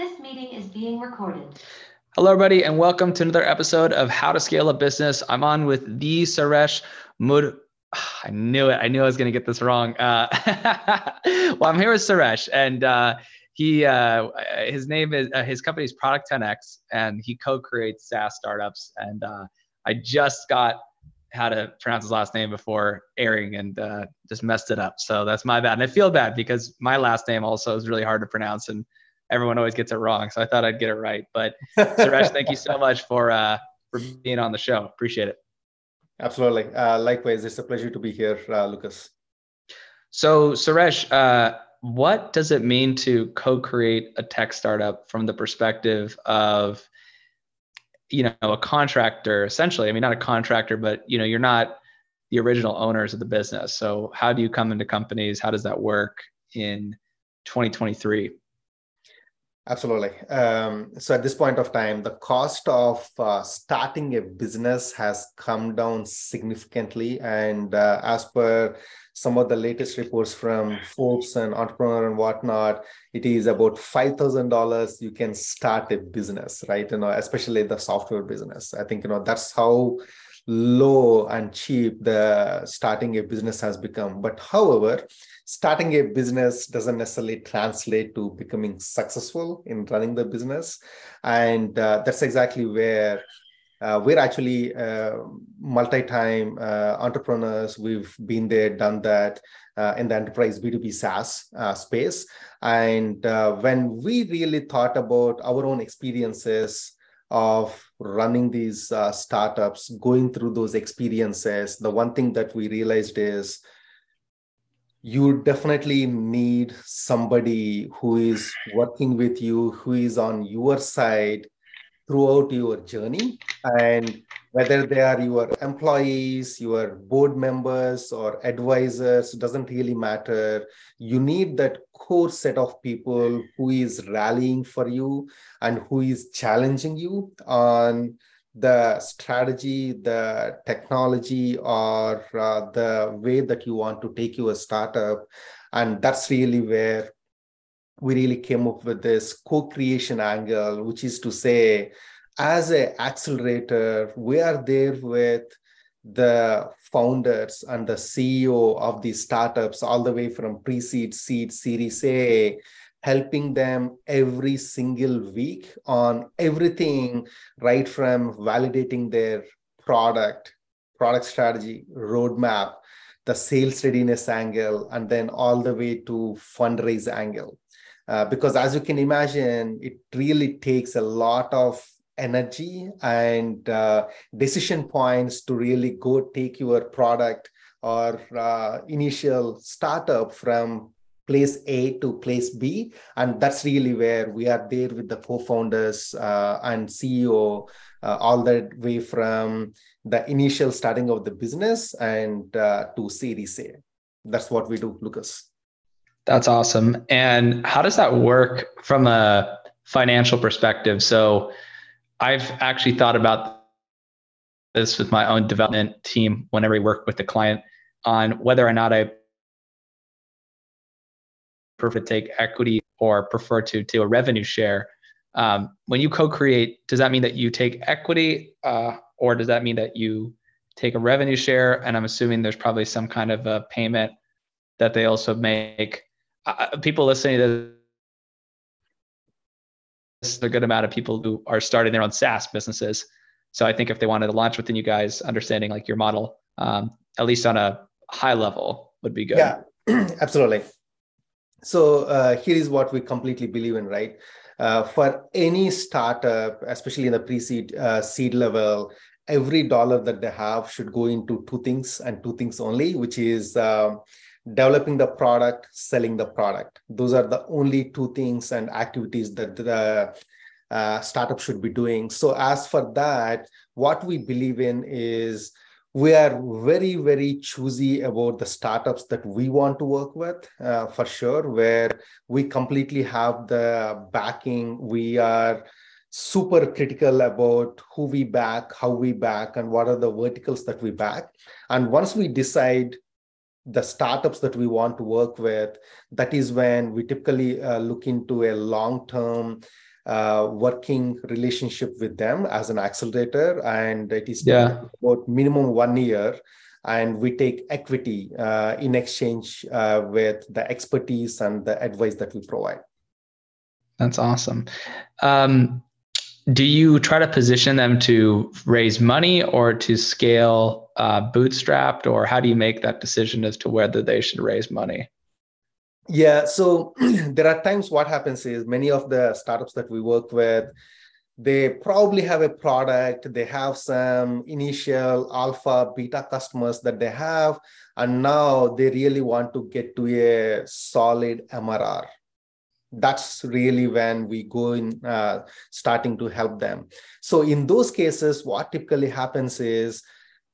This meeting is being recorded. Hello, everybody, and welcome to another episode of How to Scale a Business. I'm on with the Suresh Mud. I knew it. I knew I was going to get this wrong. Uh, well, I'm here with Suresh, and uh, he uh, his name is uh, his company is Product 10x, and he co-creates SaaS startups. And uh, I just got how to pronounce his last name before airing and uh, just messed it up. So that's my bad, and I feel bad because my last name also is really hard to pronounce and everyone always gets it wrong. So I thought I'd get it right. But Suresh, thank you so much for uh, for being on the show. Appreciate it. Absolutely. Uh, likewise, it's a pleasure to be here, uh, Lucas. So Suresh, uh, what does it mean to co-create a tech startup from the perspective of you know a contractor essentially i mean not a contractor but you know you're not the original owners of the business so how do you come into companies how does that work in 2023 Absolutely. Um, so at this point of time, the cost of uh, starting a business has come down significantly. And uh, as per some of the latest reports from Forbes and Entrepreneur and whatnot, it is about five thousand dollars you can start a business, right? You know, especially the software business. I think you know that's how low and cheap the starting a business has become. But however, starting a business doesn't necessarily translate to becoming successful in running the business. And uh, that's exactly where uh, we're actually uh, multi-time uh, entrepreneurs. We've been there, done that uh, in the enterprise B2B SaaS uh, space. And when we really thought about our own experiences of running these startups, going through those experiences, the one thing that we realized is you definitely need somebody who is working with you, who is on your side throughout your journey. And whether they are your employees, your board members, or advisors, doesn't really matter. You need that core set of people who is rallying for you and who is challenging you on the strategy, the technology, or uh, the way that you want to take your startup. And that's really where we really came up with this co-creation angle, which is to say, as an accelerator, we are there with the founders and the CEO of these startups, all the way from pre-seed, seed, series A, helping them every single week on everything right from validating their product product strategy roadmap the sales readiness angle and then all the way to fundraise angle. Uh, because as you can imagine it really takes a lot of energy and uh, decision points to really go take your product or uh, initial startup from place A to place B. And that's really where we are there with the co-founders uh, and CEO uh, all the way from the initial starting of the business and uh, to Series A. That's what we do, Lucas. That's awesome. And how does that work from a financial perspective? So I've actually thought about this with my own development team whenever we work with the client on whether or not I prefer to take equity or prefer to do a revenue share. Um, when you co-create, does that mean that you take equity, uh, or does that mean that you take a revenue share? And I'm assuming there's probably some kind of a payment that they also make. Uh, people listening to this, a good amount of people who are starting their own SaaS businesses. So I think if they wanted to launch within you guys, understanding like your model, um, at least on a high level, would be good. Yeah, absolutely. So uh, here is what we completely believe in, right? Uh, for any startup, especially in the pre-seed uh, seed level, every dollar that they have should go into two things and two things only, which is um, developing the product, selling the product. Those are the only two things and activities that the uh, startup should be doing. So as for that, what we believe in is we are very very choosy about the startups that we want to work with uh, for sure where we completely have the backing. We are super critical about who we back how we back and what are the verticals that we back. And once we decide the startups that we want to work with that is when we typically uh, look into a long term uh, working relationship with them as an accelerator, and it is yeah. about minimum one year. And we take equity uh, in exchange uh, with the expertise and the advice that we provide. That's awesome. Um, do you try to position them to raise money or to scale uh, bootstrapped, or how do you make that decision as to whether they should raise money? Yeah, so there are times what happens is many of the startups that we work with, they probably have a product, they have some initial alpha, beta customers that they have, and now they really want to get to a solid MRR. That's really when we go in, uh, starting to help them. So in those cases, what typically happens is,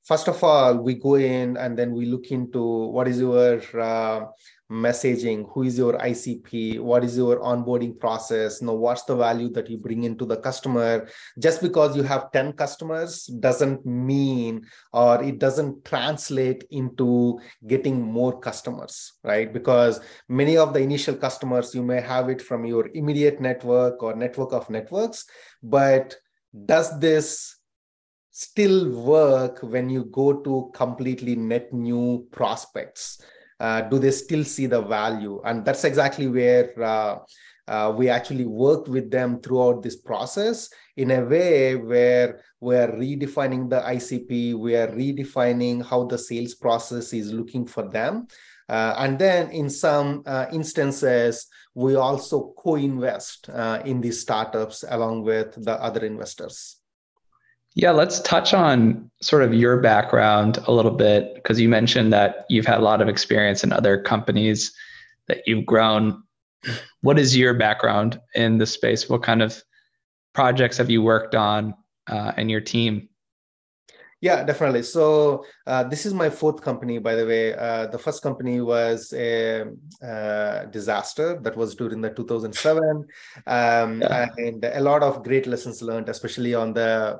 first of all, we go in and then we look into what is your uh, messaging who is your icp what is your onboarding process you know what's the value that you bring into the customer. Just because you have 10 customers doesn't mean or it doesn't translate into getting more customers right? Because many of the initial customers you may have it from your immediate network or network of networks but does this still work when you go to completely net new prospects uh, do they still see the value? And that's exactly where uh, uh, we actually work with them throughout this process in a way where we're redefining the ICP, we are redefining how the sales process is looking for them. Uh, and then in some uh, instances, we also co-invest uh, in these startups along with the other investors. Yeah, let's touch on sort of your background a little bit because you mentioned that you've had a lot of experience in other companies that you've grown. What is your background in the space? What kind of projects have you worked on uh, and your team? Yeah, definitely. So uh, this is my fourth company, by the way. Uh, the first company was a, uh, disaster that was during the 2007, um, yeah. and a lot of great lessons learned, especially on the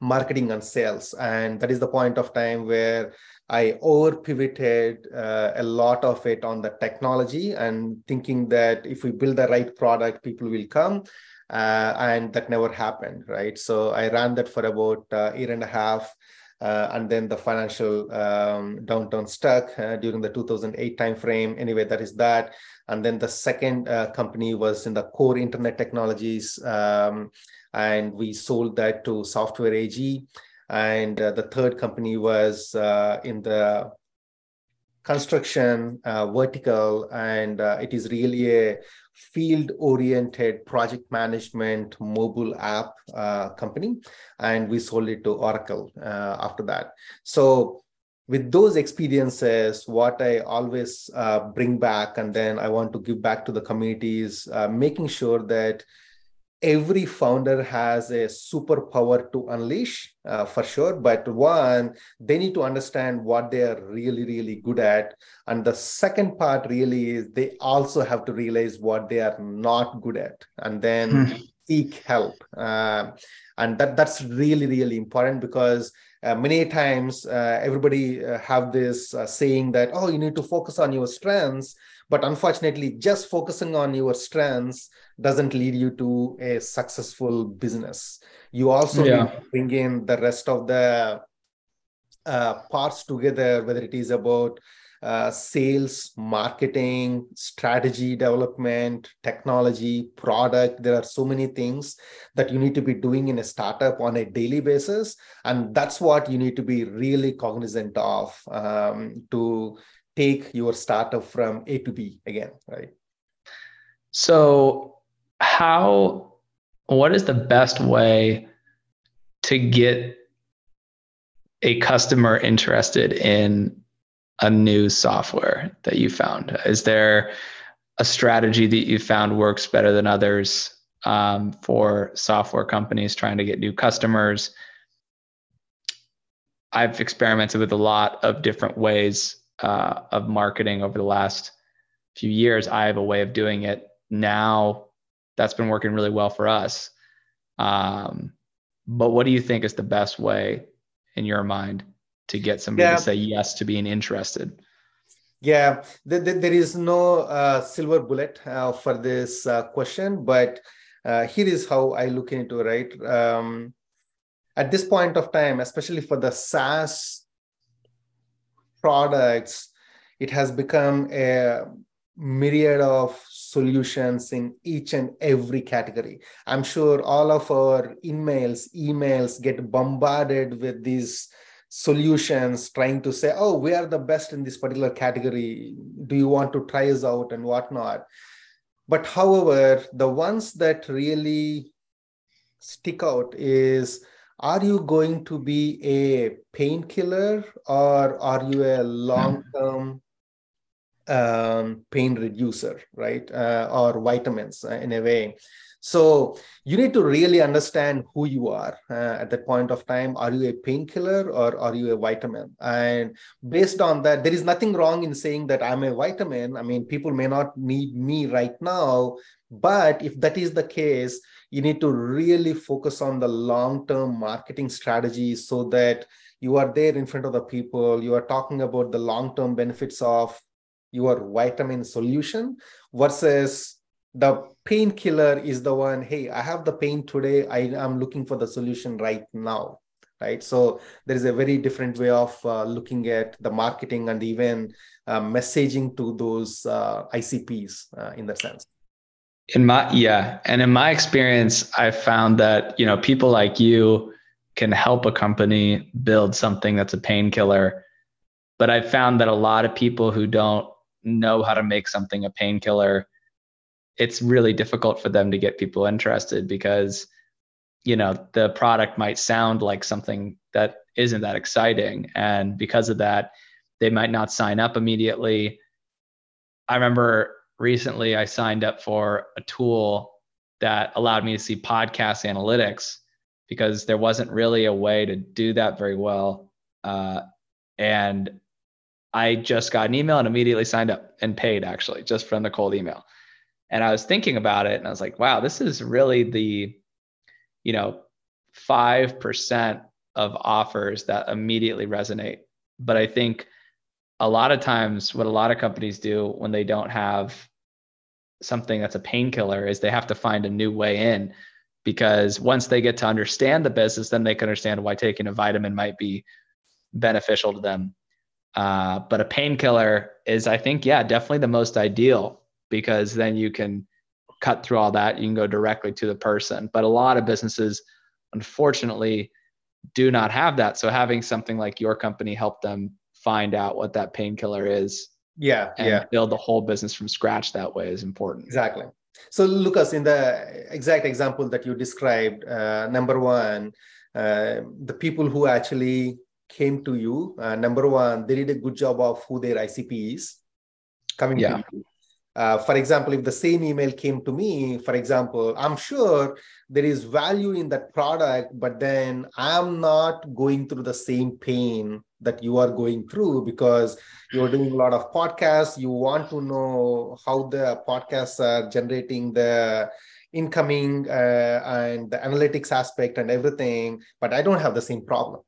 marketing and sales. And that is the point of time where i over pivoted uh, a lot of it on the technology and thinking that if we build the right product people will come. Uh, and that never happened right? So i ran that for about a year and a half uh, and then the financial um, downturn stuck uh, during the 2008 timeframe. Anyway, that is that. And then the second uh, company was in the core internet technologies. Um, and we sold that to Software AG. And uh, the third company was uh, in the construction uh, vertical, and it is really a field-oriented project management mobile app uh, company, and we sold it to Oracle uh, after that. So with those experiences, what I always bring back, and then I want to give back to the communities, making sure that every founder has a superpower to unleash uh, for sure. But one they need to understand what they are really really good at. And the second part really is they also have to realize what they are not good at and then mm. seek help. Uh, and that that's really really important because uh, many times uh, everybody uh, have this uh, saying that oh you need to focus on your strengths. But unfortunately just focusing on your strengths doesn't lead you to a successful business you also yeah. bring in the rest of the uh, parts together whether it is about uh, sales, marketing, strategy development, technology, product. There are so many things that you need to be doing in a startup on a daily basis. And that's what you need to be really cognizant of um, to take your startup from A to B again, right? So, how what is the best way to get a customer interested in a new software that you found? Is there a strategy that you found works better than others um, for software companies trying to get new customers? I've experimented with a lot of different ways uh, of marketing over the last few years. I have a way of doing it now that's been working really well for us. Um, but what do you think is the best way in your mind to get somebody yeah. to say yes to being interested? Yeah, there, there is no uh, silver bullet uh, for this uh, question, but uh, here is how I look into right. Um, at this point of time, especially for the SaaS products, it has become a myriad of solutions in each and every category. I'm sure all of our emails, emails get bombarded with these solutions trying to say, oh, we are the best in this particular category. Do you want to try us out and whatnot? But however, the ones that really stick out is are you going to be a painkiller or are you a long-term um, pain reducer, right? Uh, or vitamins uh, in a way. So you need to really understand who you are uh, at that point of time. Are you a painkiller or are you a vitamin? And based on that, there is nothing wrong in saying that I'm a vitamin. I mean, people may not need me right now, but if that is the case, you need to really focus on the long-term marketing strategy so that you are there in front of the people. You are talking about the long-term benefits of your vitamin solution versus the painkiller is the one hey i have the pain today i am looking for the solution right now right? So there is a very different way of uh, looking at the marketing and even uh, messaging to those uh, icps uh, in that sense. In my yeah and in my experience i found that you know people like you can help a company build something that's a painkiller but i found that a lot of people who don't know how to make something a painkiller it's really difficult for them to get people interested because you know the product might sound like something that isn't that exciting. And because of that they might not sign up immediately. I remember recently i signed up for a tool that allowed me to see podcast analytics because there wasn't really a way to do that very well. Uh, and i just got an email and immediately signed up and paid actually just from the cold email and I was thinking about it and I was like, wow, this is really the, you know, 5% of offers that immediately resonate. But I think a lot of times what a lot of companies do when they don't have something that's a painkiller is they have to find a new way in because once they get to understand the business, then they can understand why taking a vitamin might be beneficial to them. Uh, but a painkiller is, I think, yeah, definitely the most ideal because then you can cut through all that. You can go directly to the person. But a lot of businesses, unfortunately, do not have that. So having something like your company help them find out what that painkiller is. Yeah. And yeah. build the whole business from scratch that way is important. Exactly. So, Lucas, in the exact example that you described, uh, number one, uh, the people who actually came to you, uh, number one, they did a good job of who their ICP is coming yeah. to you uh, for example, if the same email came to me, for example, I'm sure there is value in that product, but then I'm not going through the same pain that you are going through because you're doing a lot of podcasts. You want to know how the podcasts are generating the incoming uh, and the analytics aspect and everything, but I don't have the same problem.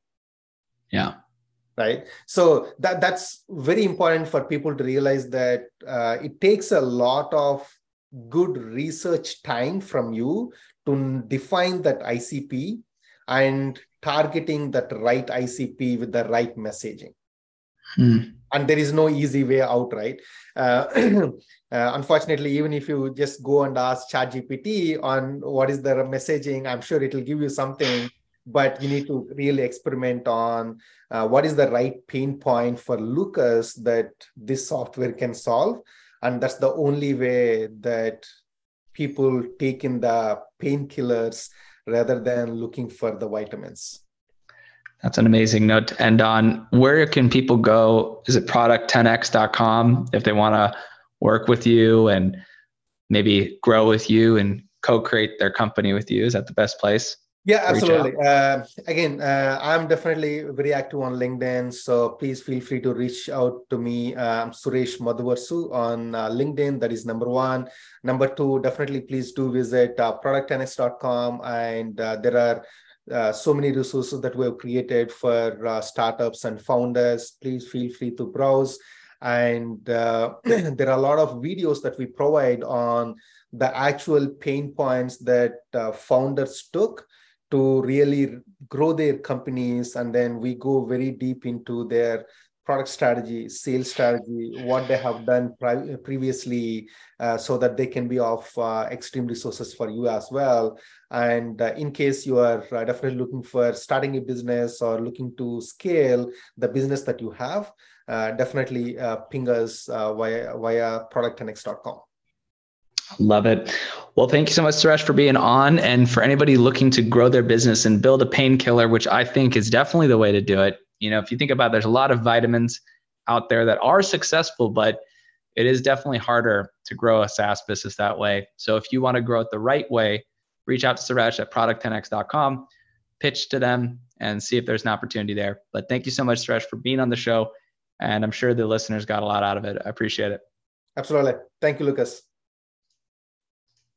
Yeah. Right? So that that's very important for people to realize that uh, it takes a lot of good research time from you to define that icp and targeting that right icp with the right messaging. Hmm. and there is no easy way out right? Uh, uh, unfortunately even if you just go and ask ChatGPT on what is the messaging i'm sure it will give you something but you need to really experiment on uh, what is the right pain point for Lucas that this software can solve. And that's the only way that people take in the painkillers rather than looking for the vitamins. That's an amazing note to end on. Where can people go? Is it product10x.com if they want to work with you and maybe grow with you and co create their company with you? Is that the best place? Yeah, absolutely. Uh, again, uh, I'm definitely very active on LinkedIn, so please feel free to reach out to me. I'm Suresh Madhuvarsu on uh, LinkedIn. That is number one. Number two, definitely please do visit uh, product10x.com, and uh, there are uh, so many resources that we have created for startups and founders. Please feel free to browse. And there are a lot of videos that we provide on the actual pain points that uh, founders took to really grow their companies and then we go very deep into their product strategy sales strategy what they have done pri- previously uh, so that they can be of uh, extreme resources for you as well. And uh, in case you are uh, definitely looking for starting a business or looking to scale the business that you have uh, definitely uh, ping us via via product10x.com Love it. Well, thank you so much, Suresh, for being on. And for anybody looking to grow their business and build a painkiller, which I think is definitely the way to do it. You know, if you think about it, there's a lot of vitamins out there that are successful, but it is definitely harder to grow a SaaS business that way. So if you want to grow it the right way, reach out to Suresh at product10x.com, pitch to them, and see if there's an opportunity there. But thank you so much, Suresh, for being on the show. And I'm sure the listeners got a lot out of it. I appreciate it. Absolutely. Thank you, Lucas.